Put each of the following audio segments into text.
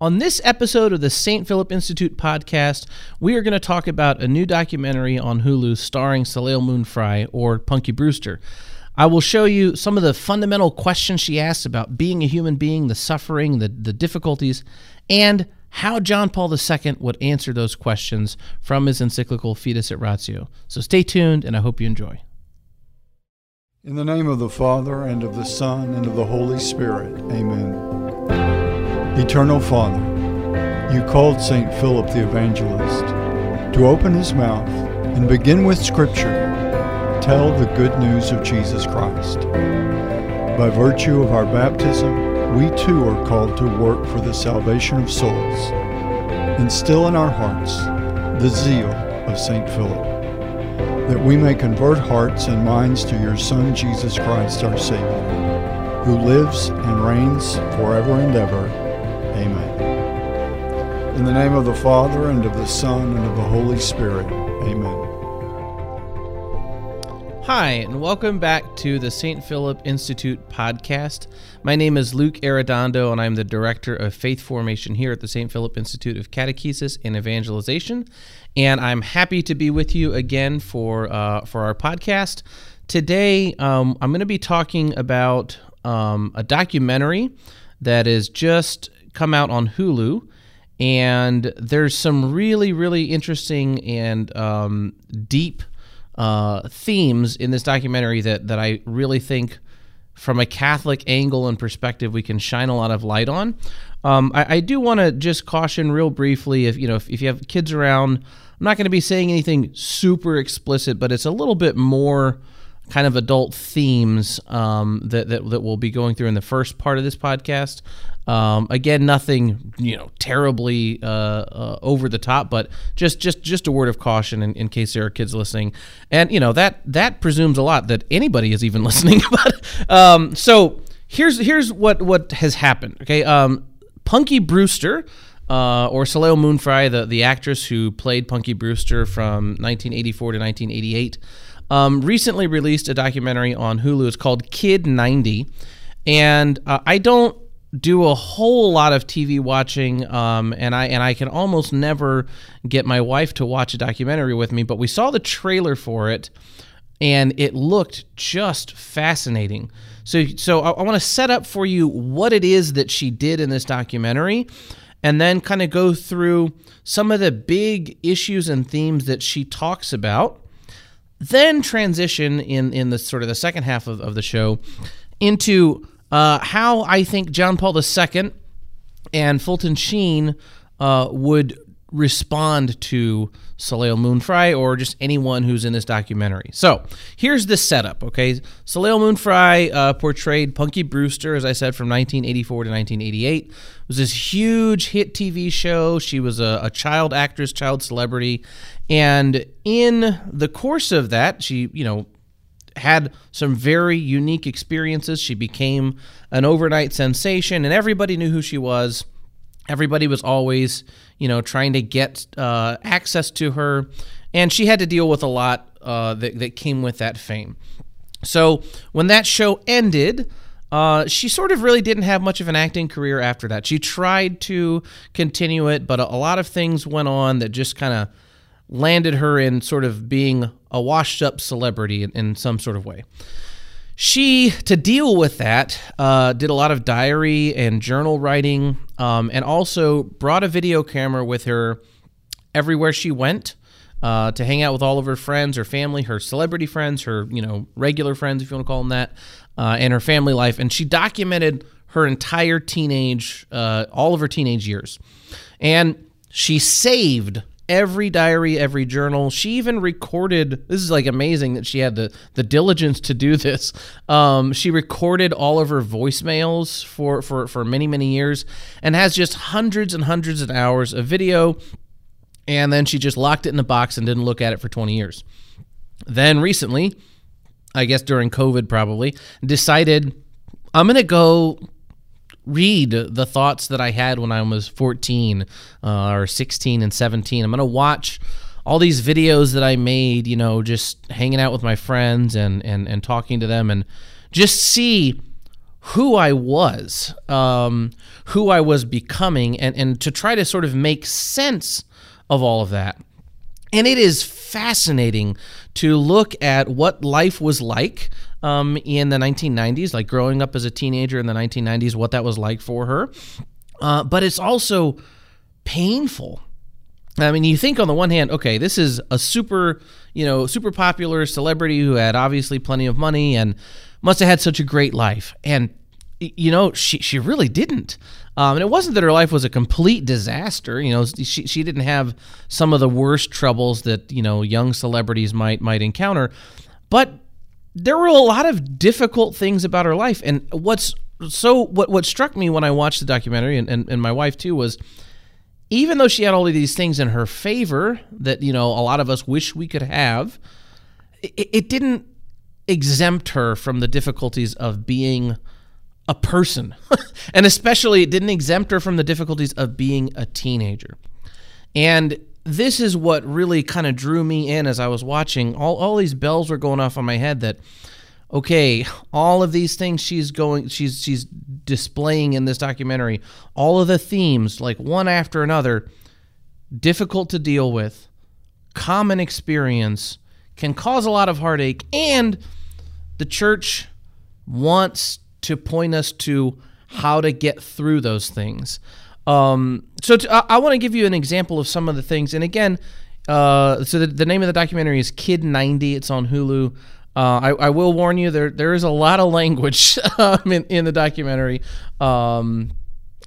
On this episode of the St. Philip Institute podcast, we are going to talk about a new documentary on Hulu starring Soleil Moon Frye or Punky Brewster. I will show you some of the fundamental questions she asks about being a human being, the suffering, the, the difficulties, and how John Paul II would answer those questions from his encyclical Fides et Ratio. So stay tuned, and I hope you enjoy. In the name of the Father, and of the Son, and of the Holy Spirit, amen. Eternal Father, you called St. Philip the Evangelist to open his mouth and begin with Scripture, tell the good news of Jesus Christ. By virtue of our baptism, we too are called to work for the salvation of souls. Instill in our hearts the zeal of St. Philip, that we may convert hearts and minds to your Son, Jesus Christ, our Savior, who lives and reigns forever and ever. Amen. In the name of the Father, and of the Son, and of the Holy Spirit. Amen. Hi, and welcome back to the St. Philip Institute podcast. My name is Luke Arredondo, and I'm the Director of Faith Formation here at the St. Philip Institute of Catechesis and Evangelization. And I'm happy to be with you again for, uh, for our podcast. Today, um, I'm going to be talking about um, a documentary that is just come out on Hulu, and there's some really, really interesting and um, deep uh, themes in this documentary that that I really think, from a Catholic angle and perspective, we can shine a lot of light on. Um, I, I, do want to just caution real briefly if you know if, if you have kids around, I'm not going to be saying anything super explicit, but it's a little bit more kind of adult themes um, that, that that we'll be going through in the first part of this podcast. Um, again, nothing you know terribly uh, uh, over the top, but just just just a word of caution in, in, case there are kids listening, and you know that that presumes a lot that anybody is even listening. but um, so here's here's what what has happened. Okay, um, Punky Brewster. Uh, or Soleil Moon Frye, the, the actress who played Punky Brewster from 1984 to 1988, um, recently released a documentary on Hulu. It's called Kid 90. And uh, I don't do a whole lot of TV watching, um, and I and I can almost never get my wife to watch a documentary with me. But we saw the trailer for it, and it looked just fascinating. So so I, I want to set up for you what it is that she did in this documentary, and then kind of go through some of the big issues and themes that she talks about. Then transition in in the sort of the second half of, of the show into uh, how I think John Paul II and Fulton Sheen uh, would respond to Soleil Moon Frye or just anyone who's in this documentary. So here's the setup, okay? Soleil Moon Frye uh, portrayed Punky Brewster, as I said, from 1984 to 1988. It was this huge hit TV show. She was a, a child actress, child celebrity. And in the course of that, she, you know, had some very unique experiences. She became an overnight sensation, and everybody knew who she was. Everybody was always, you know, trying to get uh, access to her, and she had to deal with a lot uh, that, that came with that fame. So when that show ended, uh, she sort of really didn't have much of an acting career after that. She tried to continue it, but a, a lot of things went on that just kind of landed her in sort of being a washed up celebrity in, in some sort of way. She, to deal with that, uh, did a lot of diary and journal writing, um, and also brought a video camera with her everywhere she went uh, to hang out with all of her friends, her family, her celebrity friends, her you know regular friends, if you want to call them that, uh, and her family life. And she documented her entire teenage, uh, all of her teenage years, and she saved every diary, every journal. She even recorded. This is like amazing that she had the the diligence to do this. Um, she recorded all of her voicemails for for for many many years, and has just hundreds and hundreds of hours of video. And then she just locked it in a box and didn't look at it for 20 years. Then recently, I guess during COVID, probably decided I'm gonna go read the thoughts that I had when I was 14 uh, or 16 and 17. I'm going to watch all these videos that I made, you know, just hanging out with my friends and, and, and talking to them and just see who I was, um, who I was becoming, and, and to try to sort of make sense of all of that. And it is fascinating to look at what life was like um, in the 1990s, like growing up as a teenager in the 1990s, what that was like for her. Uh, but it's also painful. I mean, you think on the one hand, okay, this is a super, you know, super popular celebrity who had obviously plenty of money and must have had such a great life. And you know, she she really didn't. Um, and it wasn't that her life was a complete disaster. You know, she she didn't have some of the worst troubles that you know young celebrities might might encounter, but there were a lot of difficult things about her life. And what's so what what struck me when I watched the documentary and, and, and my wife too was even though she had all of these things in her favor that you know a lot of us wish we could have, it, it didn't exempt her from the difficulties of being a person. and especially, it didn't exempt her from the difficulties of being a teenager. And this is what really kind of drew me in as I was watching. All, all these bells were going off on my head that, okay, all of these things she's going, she's she's displaying in this documentary, all of the themes, like one after another, difficult to deal with, common experience, can cause a lot of heartache, and the church wants to point us to how to get through those things. Um, so I, want to give you an example of some of the things. And again, uh, so the, the, name of the documentary is Kid 90. It's on Hulu. Uh, I, I, will warn you there there is a lot of language um, in, in the documentary. Um,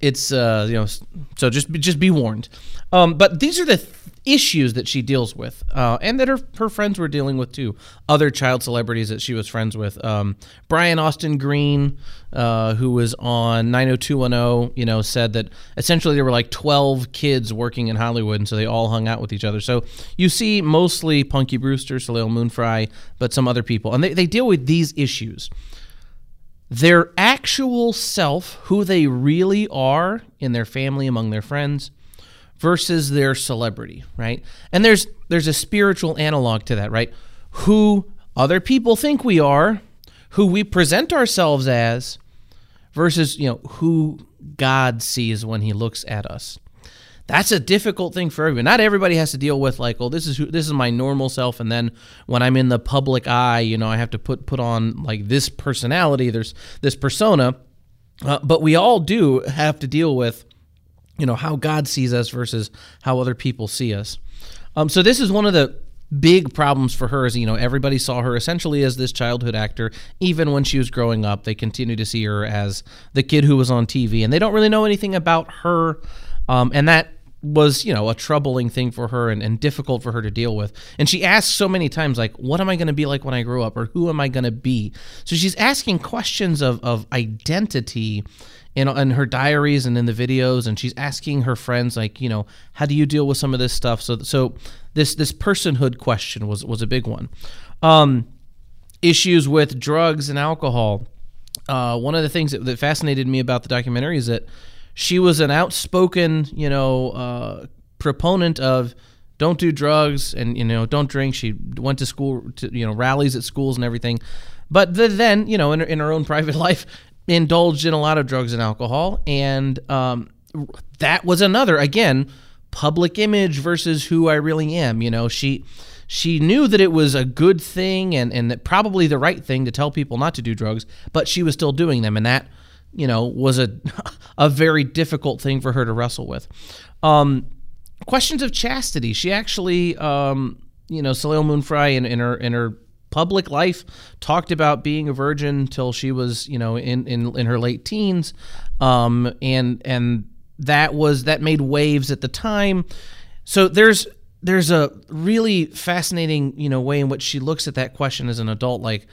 it's uh, you know so just just be warned. Um, but these are the th- issues that she deals with, uh, and that her her friends were dealing with too. Other child celebrities that she was friends with, um, Brian Austin Green, uh, who was on 90210, you know, said that essentially there were like 12 kids working in Hollywood, and so they all hung out with each other. So you see mostly Punky Brewster, Soleil Moon Frye, but some other people, and they, they deal with these issues. Their actual self, who they really are in their family, among their friends, versus their celebrity, right? And there's there's a spiritual analog to that, right? Who other people think we are, who we present ourselves as versus, you know, who God sees when he looks at us. That's a difficult thing for everyone. Not everybody has to deal with like, oh, this is who, this is my normal self, and then when I'm in the public eye, you know, I have to put put on like this personality. There's this persona, uh, but we all do have to deal with you know how God sees us versus how other people see us. Um, so this is one of the big problems for her is you know everybody saw her essentially as this childhood actor. Even when she was growing up they continue to see her as the kid who was on tv and they don't really know anything about her. Um, and that was you know a troubling thing for her and, and difficult for her to deal with. And she asks so many times like what am i going to be like when i grow up or who am i going to be? So she's asking questions of, of identity in, in her diaries and in the videos and she's asking her friends like you know how do you deal with some of this stuff? So so this this personhood question was was a big one. Um, issues with drugs and alcohol. Uh, one of the things that, that, fascinated me about the documentary is that she was an outspoken you know uh, proponent of don't do drugs and you know don't drink. She went to school to you know rallies at schools and everything. But then you know in, in her own private life indulged in a lot of drugs and alcohol, and um, that was another again public image versus who I really am. You know, she she knew that it was a good thing and and that probably the right thing to tell people not to do drugs, but she was still doing them, and that you know was a a very difficult thing for her to wrestle with. Um, questions of chastity. She actually, um, you know, Soleil Moon Frye in, in her in her public life, talked about being a virgin till she was, you know, in in, in her late teens, um, and and that was that made waves at the time. So there's there's a really fascinating, you know, way in which she looks at that question as an adult, like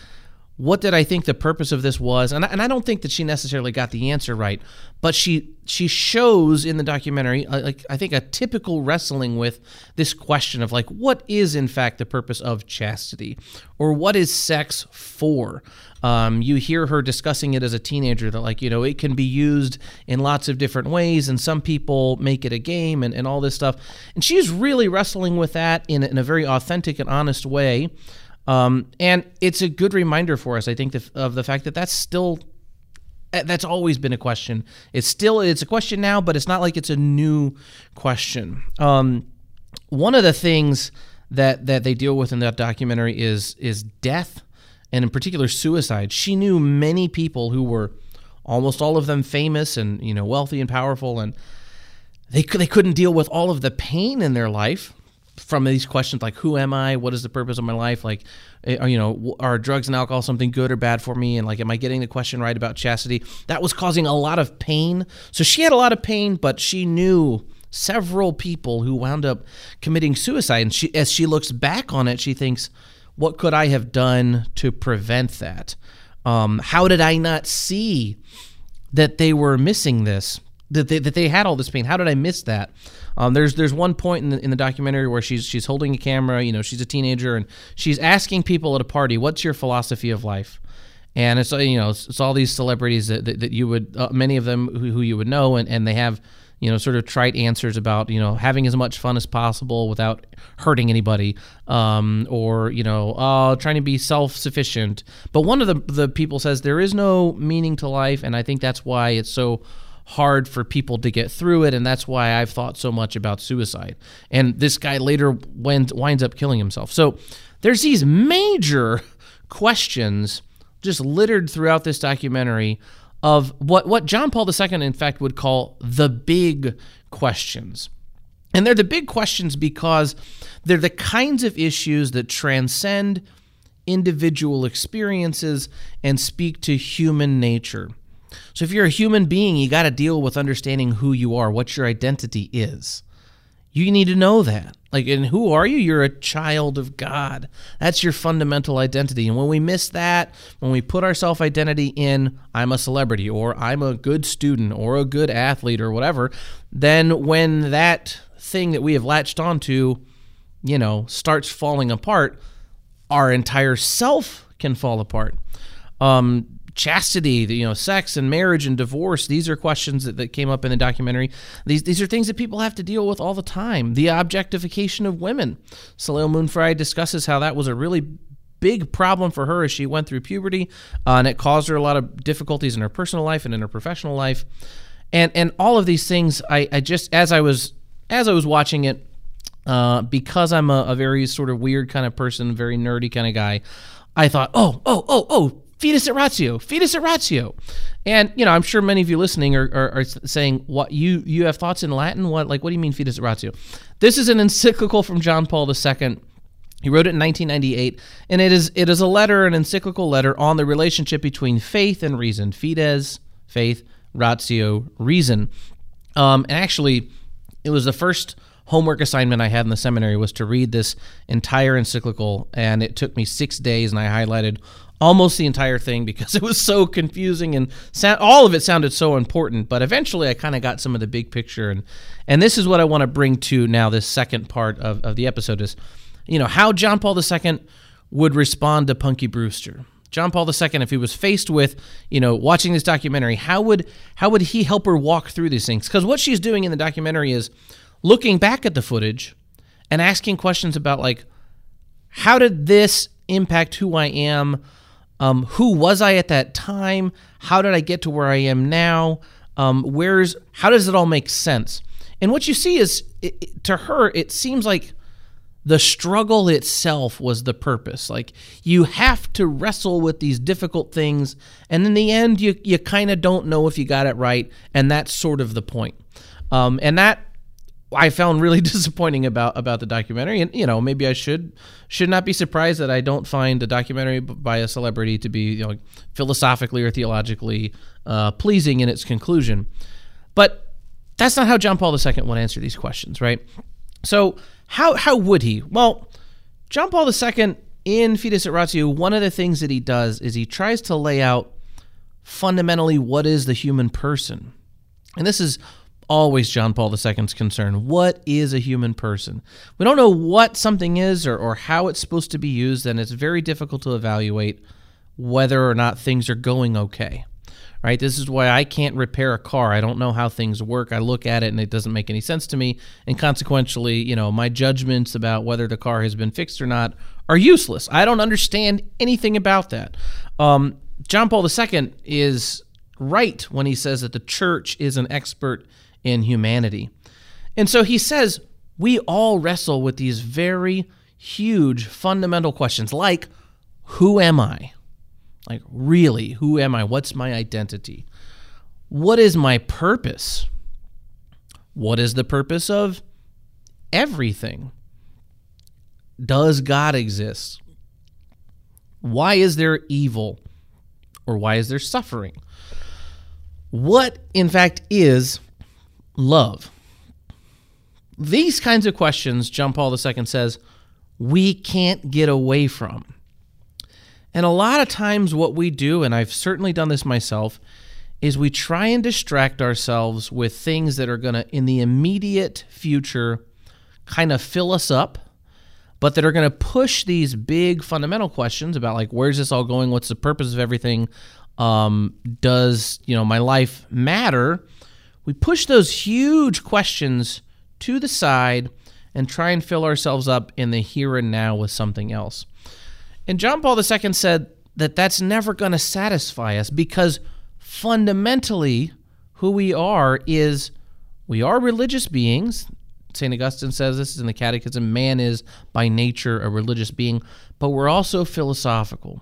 what did I think the purpose of this was? And I, and I don't think that she necessarily got the answer right, but she she shows in the documentary uh, like I think a typical wrestling with this question of like what is in fact the purpose of chastity, or what is sex for? Um, you hear her discussing it as a teenager that like you know it can be used in lots of different ways, and some people make it a game and, and all this stuff, and she's really wrestling with that in in a very authentic and honest way. Um, and it's a good reminder for us, I think, of the fact that that's still uh, that's always been a question. It's still it's a question now, but it's not like it's a new question. Um, one of the things that that they deal with in that documentary is is death, and in particular suicide. She knew many people who were almost all of them famous and you know wealthy and powerful, and they they couldn't deal with all of the pain in their life from these questions like who am I? What is the purpose of my life? Like, eh, you know, are drugs and alcohol something good or bad for me? And like, am I getting the question right about chastity? That was causing a lot of pain. So she had a lot of pain, but she knew several people who wound up committing suicide. And she, as she looks back on it, she thinks, what could I have done to prevent that? Um, how did I not see that they were missing this? That they, that they had all this pain. How did I miss that? Um, there's there's one point in the, in the documentary where she's she's holding a camera. You know, she's a teenager and she's asking people at a party, "What's your philosophy of life?" And it's you know it's, it's all these celebrities that that, that you would uh, many of them who, who you would know, and, and they have you know, sort of trite answers about, you know, having as much fun as possible without hurting anybody, um, or, you know, uh, trying to be self sufficient. But one of the, the people says there is no meaning to life, and I think that's why it's so hard for people to get through it, and that's why I've thought so much about suicide. And this guy later winds, winds up killing himself. So there's these major questions just littered throughout this documentary of what, what John Paul II, in fact, would call the big questions. And they're the big questions because they're the kinds of issues that transcend individual experiences and speak to human nature. So if you're a human being, you got to deal with understanding who you are, what your identity is. You need to know that. Like, and who are you? You're a child of God. That's your fundamental identity. And when we miss that, when we put our self identity in, I'm a celebrity, or I'm a good student, or a good athlete, or whatever, then when that thing that we have latched onto, you know, starts falling apart, our entire self can fall apart. Um, chastity, you know, sex and marriage and divorce. These are questions that, that came up in the documentary. These these are things that people have to deal with all the time. The objectification of women. Soleil Moon Frye discusses how that was a really big problem for her as she went through puberty, uh, and it caused her a lot of difficulties in her personal life and in her professional life. And and all of these things, I, I just as I was as I was watching it, uh, because I'm a, a very sort of weird kind of person, very nerdy kind of guy. I thought, oh, oh, oh, oh, Fides et ratio, fides et ratio. And you know, I'm sure many of you listening are, are, are, saying, "What you you have thoughts in Latin? What like what do you mean fides et ratio?" This is an encyclical from John Paul II. He wrote it in 1998, and it is it is a letter, an encyclical letter on the relationship between faith and reason. Fides, faith, ratio, reason. Um, and actually, it was the first homework assignment I had in the seminary was to read this entire encyclical, and it took me six days, and I highlighted almost the entire thing because it was so confusing and all of it sounded so important. But eventually, I kind of got some of the big picture, and and this is what I want to bring to now. This second part of, of the episode is, you know, how John Paul II would respond to Punky Brewster. John Paul II, if he was faced with, you know, watching this documentary, how would how would he help her walk through these things? Because what she's doing in the documentary is looking back at the footage and asking questions about like, how did this impact who I am? Um, who was I at that time? How did I get to where I am now? Um, where's how does it all make sense? And what you see is, it, it, to her, it seems like the struggle itself was the purpose. Like you have to wrestle with these difficult things, and in the end, you you kind of don't know if you got it right, and that's sort of the point. Um, and that I found really disappointing about about the documentary, and you know maybe I should should not be surprised that I don't find a documentary by a celebrity to be you know philosophically or theologically uh, pleasing in its conclusion. But that's not how John Paul II would answer these questions, right? So how how would he? Well, John Paul II in Fides et Ratio, one of the things that he does is he tries to lay out fundamentally what is the human person. And this is always John Paul II's concern. What is a human person? We don't know what something is or, or how it's supposed to be used, and it's very difficult to evaluate whether or not things are going okay. Right? This is why I can't repair a car. I don't know how things work. I look at it and it doesn't make any sense to me. And consequently, you know, my judgments about whether the car has been fixed or not are useless. I don't understand anything about that. Um, John Paul II is right when he says that the church is an expert in humanity. And so he says we all wrestle with these very huge fundamental questions like who am I? Like, really, who am I? What's my identity? What is my purpose? What is the purpose of everything? Does God exist? Why is there evil? Or why is there suffering? What, in fact, is love? These kinds of questions, John Paul II says, we can't get away from. And a lot of times, what we do, and I've certainly done this myself, is we try and distract ourselves with things that are going to, in the immediate future, kind of fill us up, but that are going to push these big fundamental questions about, like, where's this all going? What's the purpose of everything? Um, does, you know, my life matter? We push those huge questions to the side and try and fill ourselves up in the here and now with something else. And John Paul II said that that's never going to satisfy us because fundamentally, who we are is we are religious beings. St. Augustine says this is in the Catechism man is by nature a religious being, but we're also philosophical.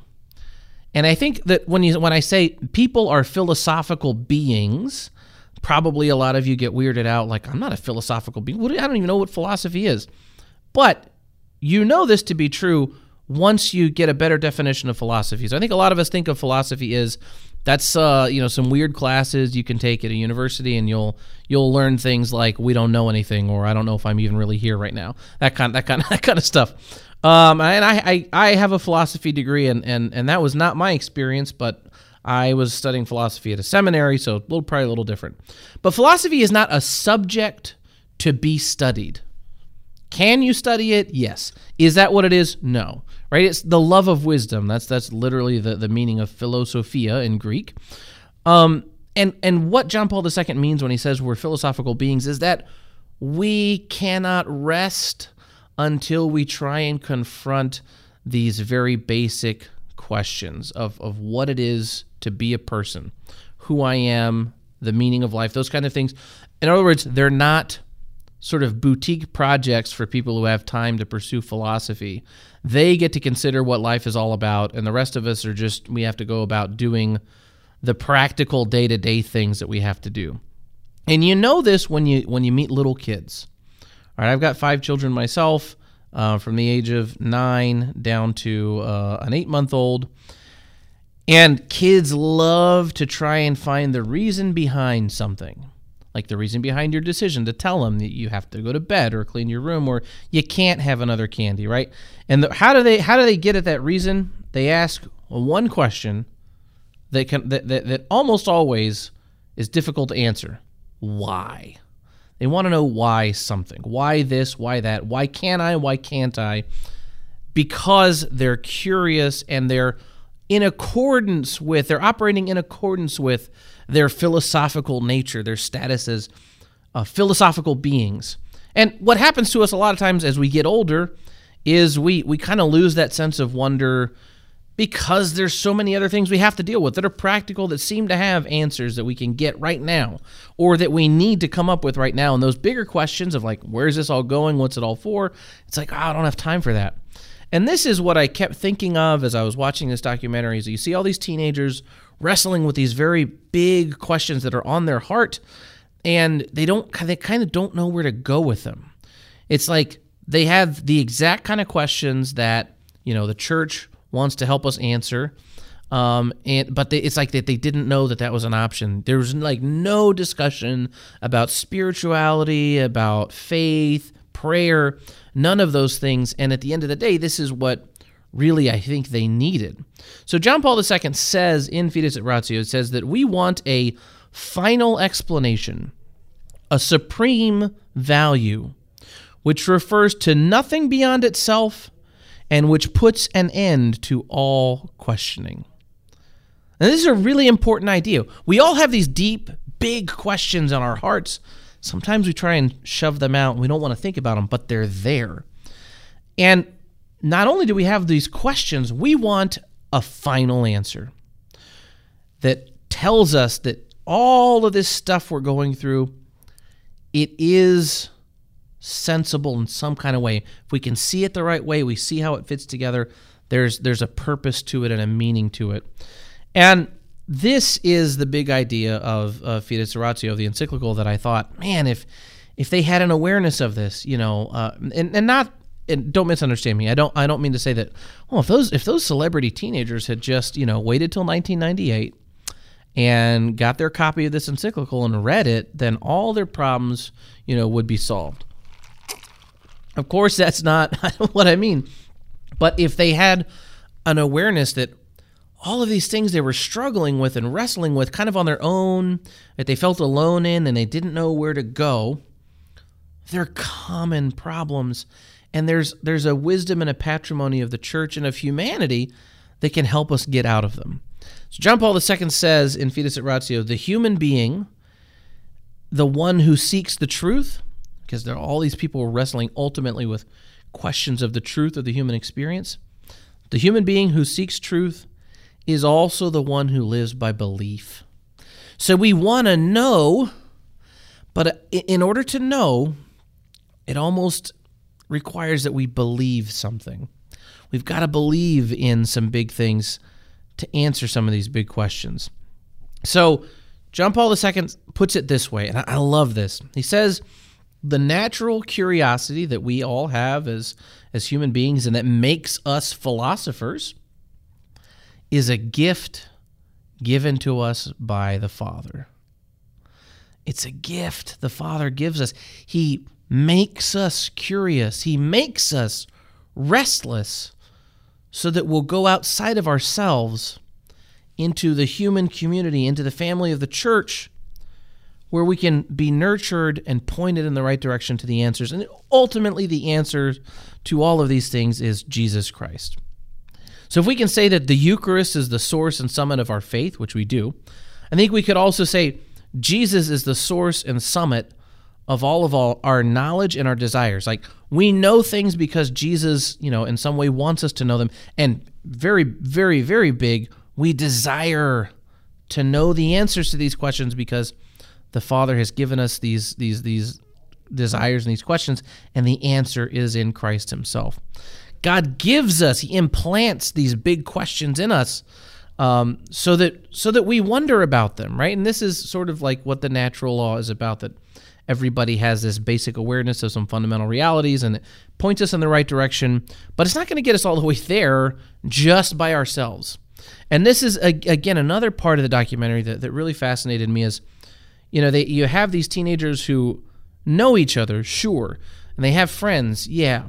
And I think that when you when I say people are philosophical beings, probably a lot of you get weirded out like I'm not a philosophical being. I don't even know what philosophy is. But you know this to be true once you get a better definition of philosophy. So I think a lot of us think of philosophy as that's uh, you know some weird classes you can take at a university and you'll you'll learn things like we don't know anything or I don't know if I'm even really here right now. That kind that kind that kind of stuff. Um, and I, I I have a philosophy degree and and and that was not my experience, but I was studying philosophy at a seminary, so a little probably a little different. But philosophy is not a subject to be studied. Can you study it? Yes. Is that what it is? No. Right? It's the love of wisdom. That's that's literally the, the meaning of philosophia in Greek. Um, and and what John Paul II means when he says we're philosophical beings is that we cannot rest until we try and confront these very basic questions of, of what it is to be a person, who I am, the meaning of life, those kind of things. In other words, they're not sort of boutique projects for people who have time to pursue philosophy. They get to consider what life is all about, and the rest of us are just, we have to go about doing the practical day to day things that we have to do. And you know this when you when you meet little kids. All right, I've got five children myself, uh, from the age of nine down to uh, an eight month old. And kids love to try and find the reason behind something like the reason behind your decision to tell them that you have to go to bed or clean your room or you can't have another candy, right? And the, how do they how do they get at that reason? They ask one question that can that, that, that almost always is difficult to answer. Why? They want to know why something. Why this, why that? Why can't I? Why can't I? Because they're curious and they're in accordance with, they're operating in accordance with their philosophical nature, their status as uh, philosophical beings. And what happens to us a lot of times as we get older is we, we kind of lose that sense of wonder because there's so many other things we have to deal with that are practical that seem to have answers that we can get right now or that we need to come up with right now. And those bigger questions of like where's this all going? What's it all for? It's like oh, i don't have time for that. And this is what i kept thinking of as i was watching this documentary is you see all these teenagers wrestling with these very big questions that are on their heart and they don't they kind of don't know where to go with them. It's like they have the exact kind of questions that you know the church wants to help us answer um, and but they, it's like that they didn't know that that was an option. There was like no discussion about spirituality, about faith, prayer, none of those things. And at the end of the day, this is what really I think they needed. So John Paul II says in Fides et Ratio, it says that we want a final explanation, a supreme value, which refers to nothing beyond itself and which puts an end to all questioning. And this is a really important idea. We all have these deep, big questions on our hearts. Sometimes we try and shove them out and we don't want to think about them, but they're there. And not only do we have these questions, we want a final answer that tells us that all of this stuff we're going through, it is sensible in some kind of way. If we can see it the right way, we see how it fits together. There's there's a purpose to it and a meaning to it. And this is the big idea of uh, Fides et Ratio, the encyclical that I thought, man, if if they had an awareness of this, you know, uh, and and not and don't misunderstand me. I don't I don't mean to say that. Well, if those if those celebrity teenagers had just you know waited till 1998 and got their copy of this encyclical and read it, then all their problems you know would be solved. Of course, that's not what I mean. But if they had an awareness that all of these things they were struggling with and wrestling with kind of on their own, that they felt alone in and they didn't know where to go, they're common problems. And there's there's a wisdom and a patrimony of the church and of humanity that can help us get out of them. So John Paul II says in Fides et Ratio, the human being, the one who seeks the truth, because there are all these people wrestling ultimately with questions of the truth of the human experience. The human being who seeks truth is also the one who lives by belief. So we want to know, but uh, in order to know, it almost requires that we believe something. We've got to believe in some big things to answer some of these big questions. So, John Paul II puts it this way, and I love this. He says, the natural curiosity that we all have as as human beings and that makes us philosophers is a gift given to us by the Father. It's a gift the Father gives us. He makes us curious. He makes us restless so that we'll go outside of ourselves into the human community, into the family of the church where we can be nurtured and pointed in the right direction to the answers. And ultimately, the answer to all of these things is Jesus Christ. So, if we can say that the Eucharist is the source and summit of our faith, which we do, I think we could also say Jesus is the source and summit of all of all our knowledge and our desires. Like we know things because Jesus, you know, in some way wants us to know them. And very, very, very big, we desire to know the answers to these questions because the Father has given us these these these desires and these questions, and the answer is in Christ Himself. God gives us, He implants these big questions in us, um, so that so that we wonder about them, right? And this is sort of like what the natural law is about. That everybody has this basic awareness of some fundamental realities, and it points us in the right direction. But it's not going to get us all the way there just by ourselves. And this is again another part of the documentary that, that really fascinated me is you know, they you have these teenagers who know each other, sure, and they have friends, yeah,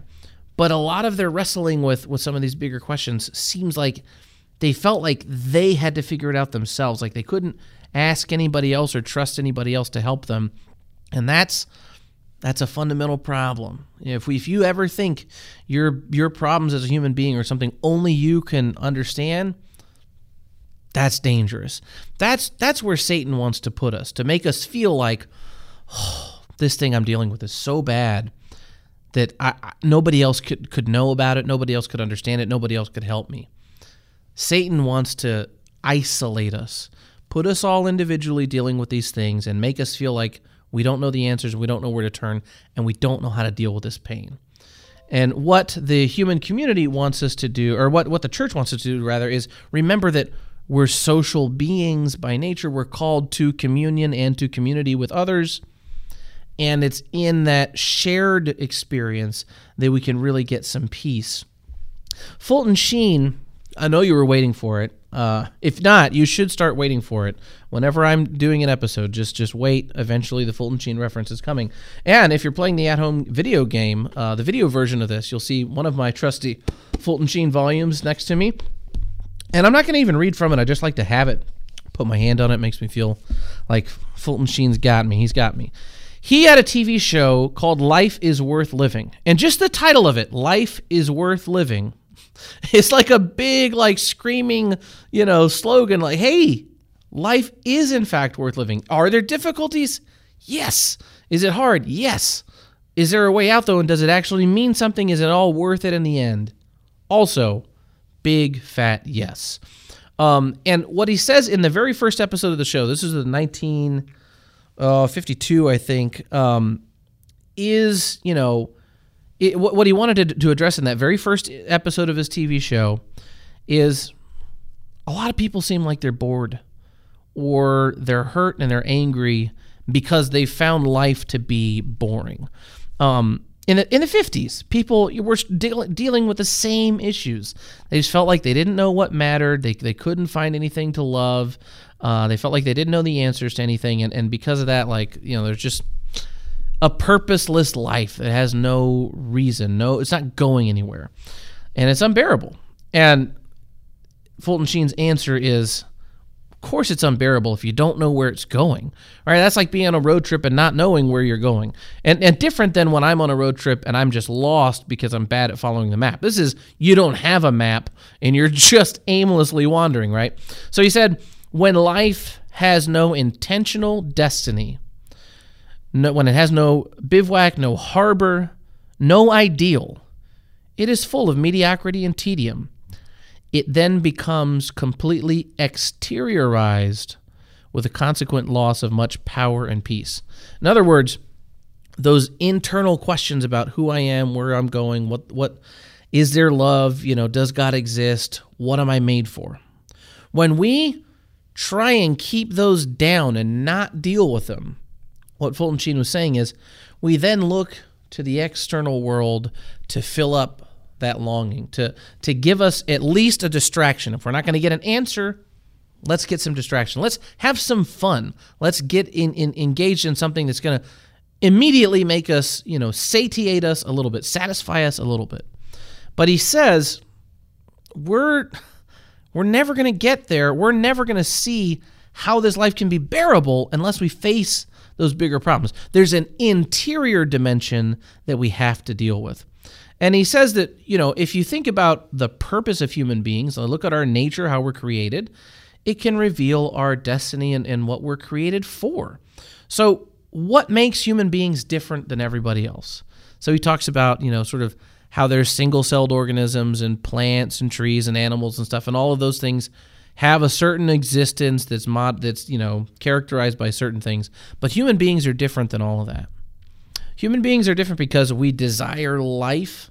but a lot of their wrestling with with some of these bigger questions seems like they felt like they had to figure it out themselves, like they couldn't ask anybody else or trust anybody else to help them, and that's that's a fundamental problem. If we, if you ever think your your problems as a human being are something only you can understand, that's dangerous. That's that's where Satan wants to put us to make us feel like oh, this thing I'm dealing with is so bad that I, I, nobody else could could know about it, nobody else could understand it, nobody else could help me. Satan wants to isolate us, put us all individually dealing with these things and make us feel like we don't know the answers, we don't know where to turn, and we don't know how to deal with this pain. And what the human community wants us to do, or what, what the church wants us to do, rather, is remember that we're social beings by nature. We're called to communion and to community with others. And it's in that shared experience that we can really get some peace. Fulton Sheen, I know you were waiting for it. Uh, if not, you should start waiting for it. Whenever I'm doing an episode, just just wait. Eventually, the Fulton Sheen reference is coming. And if you're playing the at-home video game, uh, the video version of this, you'll see one of my trusty Fulton Sheen volumes next to me. And I'm not going to even read from it. I just like to have it. Put my hand on it. Makes me feel like Fulton Sheen's got me. He's got me. He had a TV show called Life is Worth Living. And just the title of it, Life is Worth Living, it's like a big, like screaming, you know, slogan like, hey, life is in fact worth living. Are there difficulties? Yes. Is it hard? Yes. Is there a way out though? And does it actually mean something? Is it all worth it in the end? Also, big fat yes. Um, and what he says in the very first episode of the show, this is the 1952, I think, um, is, you know, it, what, what he wanted to, to address in that very first episode of his TV show is a lot of people seem like they're bored or they're hurt and they're angry because they found life to be boring. Um, in the in the 50s, people were deal, dealing with the same issues. They just felt like they didn't know what mattered. They, they couldn't find anything to love. Uh, they felt like they didn't know the answers to anything, and, and because of that, like you know, there's just a purposeless life that has no reason. No, it's not going anywhere, and it's unbearable. And Fulton Sheen's answer is course it's unbearable if you don't know where it's going. Right? That's like being on a road trip and not knowing where you're going. And and different than when I'm on a road trip and I'm just lost because I'm bad at following the map. This is you don't have a map and you're just aimlessly wandering, right? So he said when life has no intentional destiny, no, when it has no bivouac, no harbor, no ideal, it is full of mediocrity and tedium it then becomes completely exteriorized with a consequent loss of much power and peace. In other words, those internal questions about who I am, where I'm going, what what is there love, you know, does God exist? What am I made for? When we try and keep those down and not deal with them, what Fulton Sheen was saying is we then look to the external world to fill up that longing, to to give us at least a distraction. If we're not going to get an answer, let's get some distraction. Let's have some fun. Let's get in, in engaged in something that's going to immediately make us, you know, satiate us a little bit, satisfy us a little bit. But he says we're we're never going to get there. We're never going to see how this life can be bearable unless we face those bigger problems. There's an interior dimension that we have to deal with. And he says that, you know, if you think about the purpose of human beings, uh, look at our nature, how we're created, it can reveal our destiny and, and what we're created for. So, what makes human beings different than everybody else? So, he talks about, you know, sort of how there's single celled organisms and plants and trees and animals and stuff, and all of those things have a certain existence that's mod that's you know characterized by certain things but human beings are different than all of that Human beings are different because we desire life,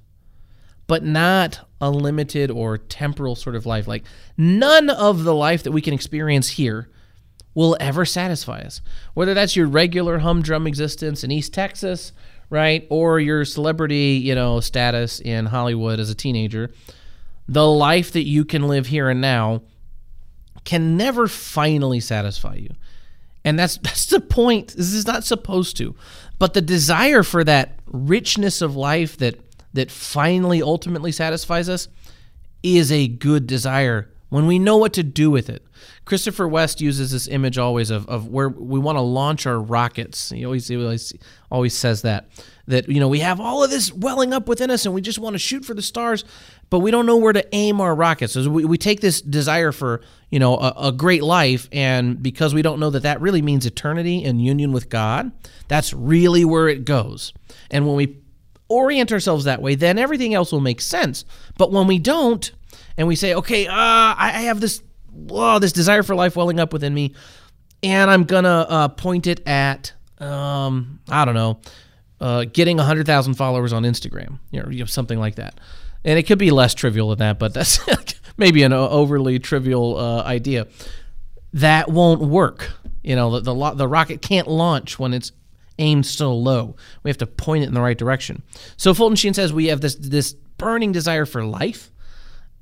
but not a limited or temporal sort of life. Like none of the life that we can experience here will ever satisfy us. Whether that's your regular humdrum existence in East Texas, right, or your celebrity, you know, status in Hollywood as a teenager, the life that you can live here and now can never finally satisfy you. And that's that's the point. This is not supposed to. But the desire for that richness of life that that finally ultimately satisfies us is a good desire when we know what to do with it. Christopher West uses this image always of, of where we want to launch our rockets. He always, he always always says that that you know we have all of this welling up within us and we just want to shoot for the stars, but we don't know where to aim our rockets. So we, we take this desire for you know a, a great life, and because we don't know that that really means eternity and union with God, that's really where it goes. And when we orient ourselves that way, then everything else will make sense. But when we don't, and we say, okay, uh, I have this, oh, this desire for life welling up within me, and I'm gonna uh, point it at, um, I don't know, uh, getting 100,000 followers on Instagram, you know, something like that. And it could be less trivial than that, but that's maybe an overly trivial uh, idea. That won't work. You know, the, the, the rocket can't launch when it's aimed so low. We have to point it in the right direction. So Fulton Sheen says we have this this burning desire for life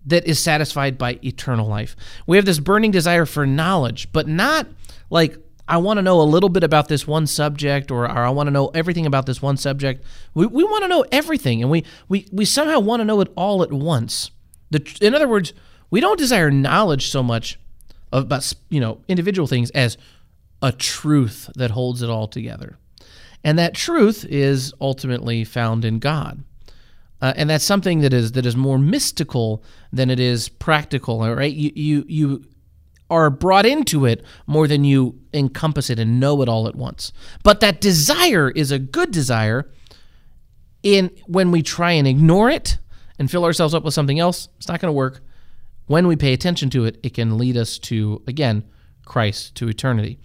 that is satisfied by eternal life. We have this burning desire for knowledge, but not like I want to know a little bit about this one subject or, or I want to know everything about this one subject. We, we want to know everything and we, we, we somehow want to know it all at once. The, in other words, we don't desire knowledge so much about you know individual things as a truth that holds it all together. And that truth is ultimately found in God. Uh, and that's something that is that is more mystical than it is practical, right? You you you are brought into it more than you encompass it and know it all at once. But that desire is a good desire. In when we try and ignore it and fill ourselves up with something else, it's not going to work. when we pay attention to it, it can lead us to, again, Christ, to eternity.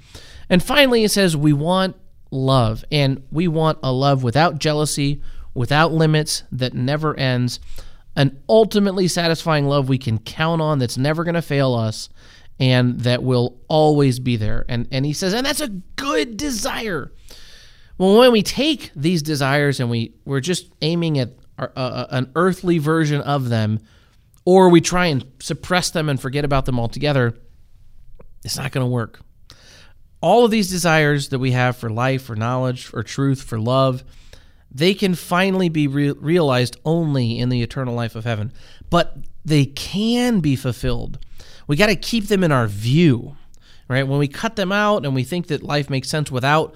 And finally, it says we want love, and we want a love without jealousy, without limits, that never ends, an ultimately satisfying love we can count on that's never going to fail us and that will always be there. And, and he says, and that's a good desire. Well, when we take these desires and we, we're just aiming at our, uh, an earthly version of them, or we try and suppress them and forget about them altogether, it's not going to work. All of these desires that we have for life, for knowledge, for truth, for love, they can finally be re- realized only in the eternal life of heaven. But they can be fulfilled. We got to keep them in our view, right? When we cut them out and we think that life makes sense without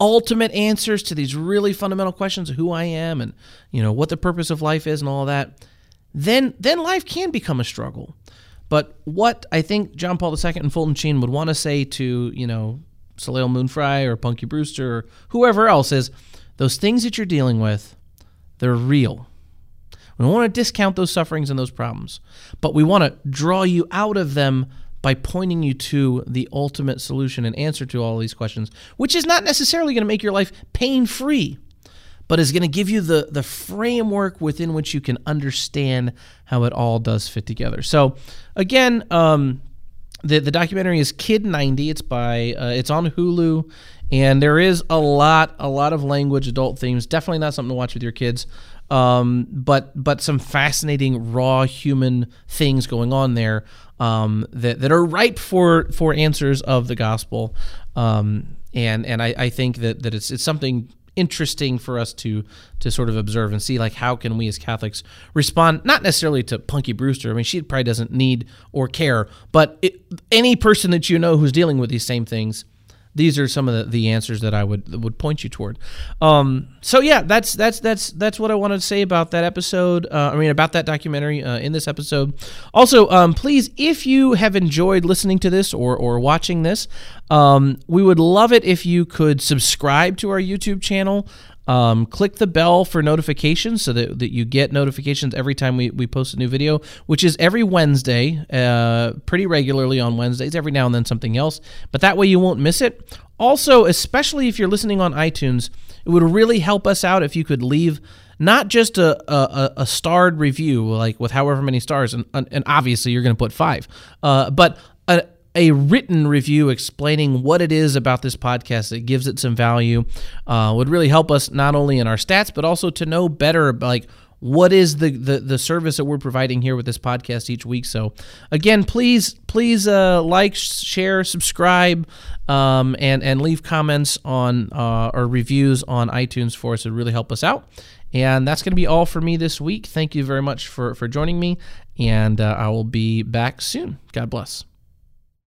ultimate answers to these really fundamental questions of who I am and you know what the purpose of life is and all that, then then life can become a struggle. But what I think John Paul II and Fulton Sheen would want to say to, you know, Soleil Moon Frye or Punky Brewster or whoever else is those things that you're dealing with, they're real. We don't want to discount those sufferings and those problems, but we want to draw you out of them by pointing you to the ultimate solution and answer to all these questions, which is not necessarily going to make your life pain free but is going to give you the the framework within which you can understand how it all does fit together. So, again, um, the the documentary is Kid 90. It's by uh, it's on Hulu, and there is a lot a lot of language, adult themes. Definitely not something to watch with your kids. Um, but but some fascinating raw human things going on there um, that that are ripe for for answers of the gospel. Um, and and I, I think that, that it's it's something interesting for us to to sort of observe and see like how can we as Catholics respond not necessarily to Punky Brewster I mean she probably doesn't need or care but it, any person that you know who's dealing with these same things these are some of the, the answers that I would would point you toward. Um, so yeah, that's that's that's that's what I wanted to say about that episode. Uh, I mean about that documentary uh, in this episode. Also, um, please, if you have enjoyed listening to this or or watching this, um, we would love it if you could subscribe to our YouTube channel. Um, click the bell for notifications so that, that you get notifications every time we, we post a new video, which is every Wednesday, uh, pretty regularly on Wednesdays, every now and then something else. But that way you won't miss it. Also, especially if you're listening on iTunes, it would really help us out if you could leave not just a, a, a starred review, like with however many stars, and, and obviously you're going to put five, uh, but a written review explaining what it is about this podcast that gives it some value uh, would really help us not only in our stats but also to know better like what is the, the the service that we're providing here with this podcast each week. So again please please uh, like share subscribe um, and and leave comments on uh, or reviews on itunes for us it really help us out. And that's going to be all for me this week. Thank you very much for for joining me and uh, i will be back soon. God bless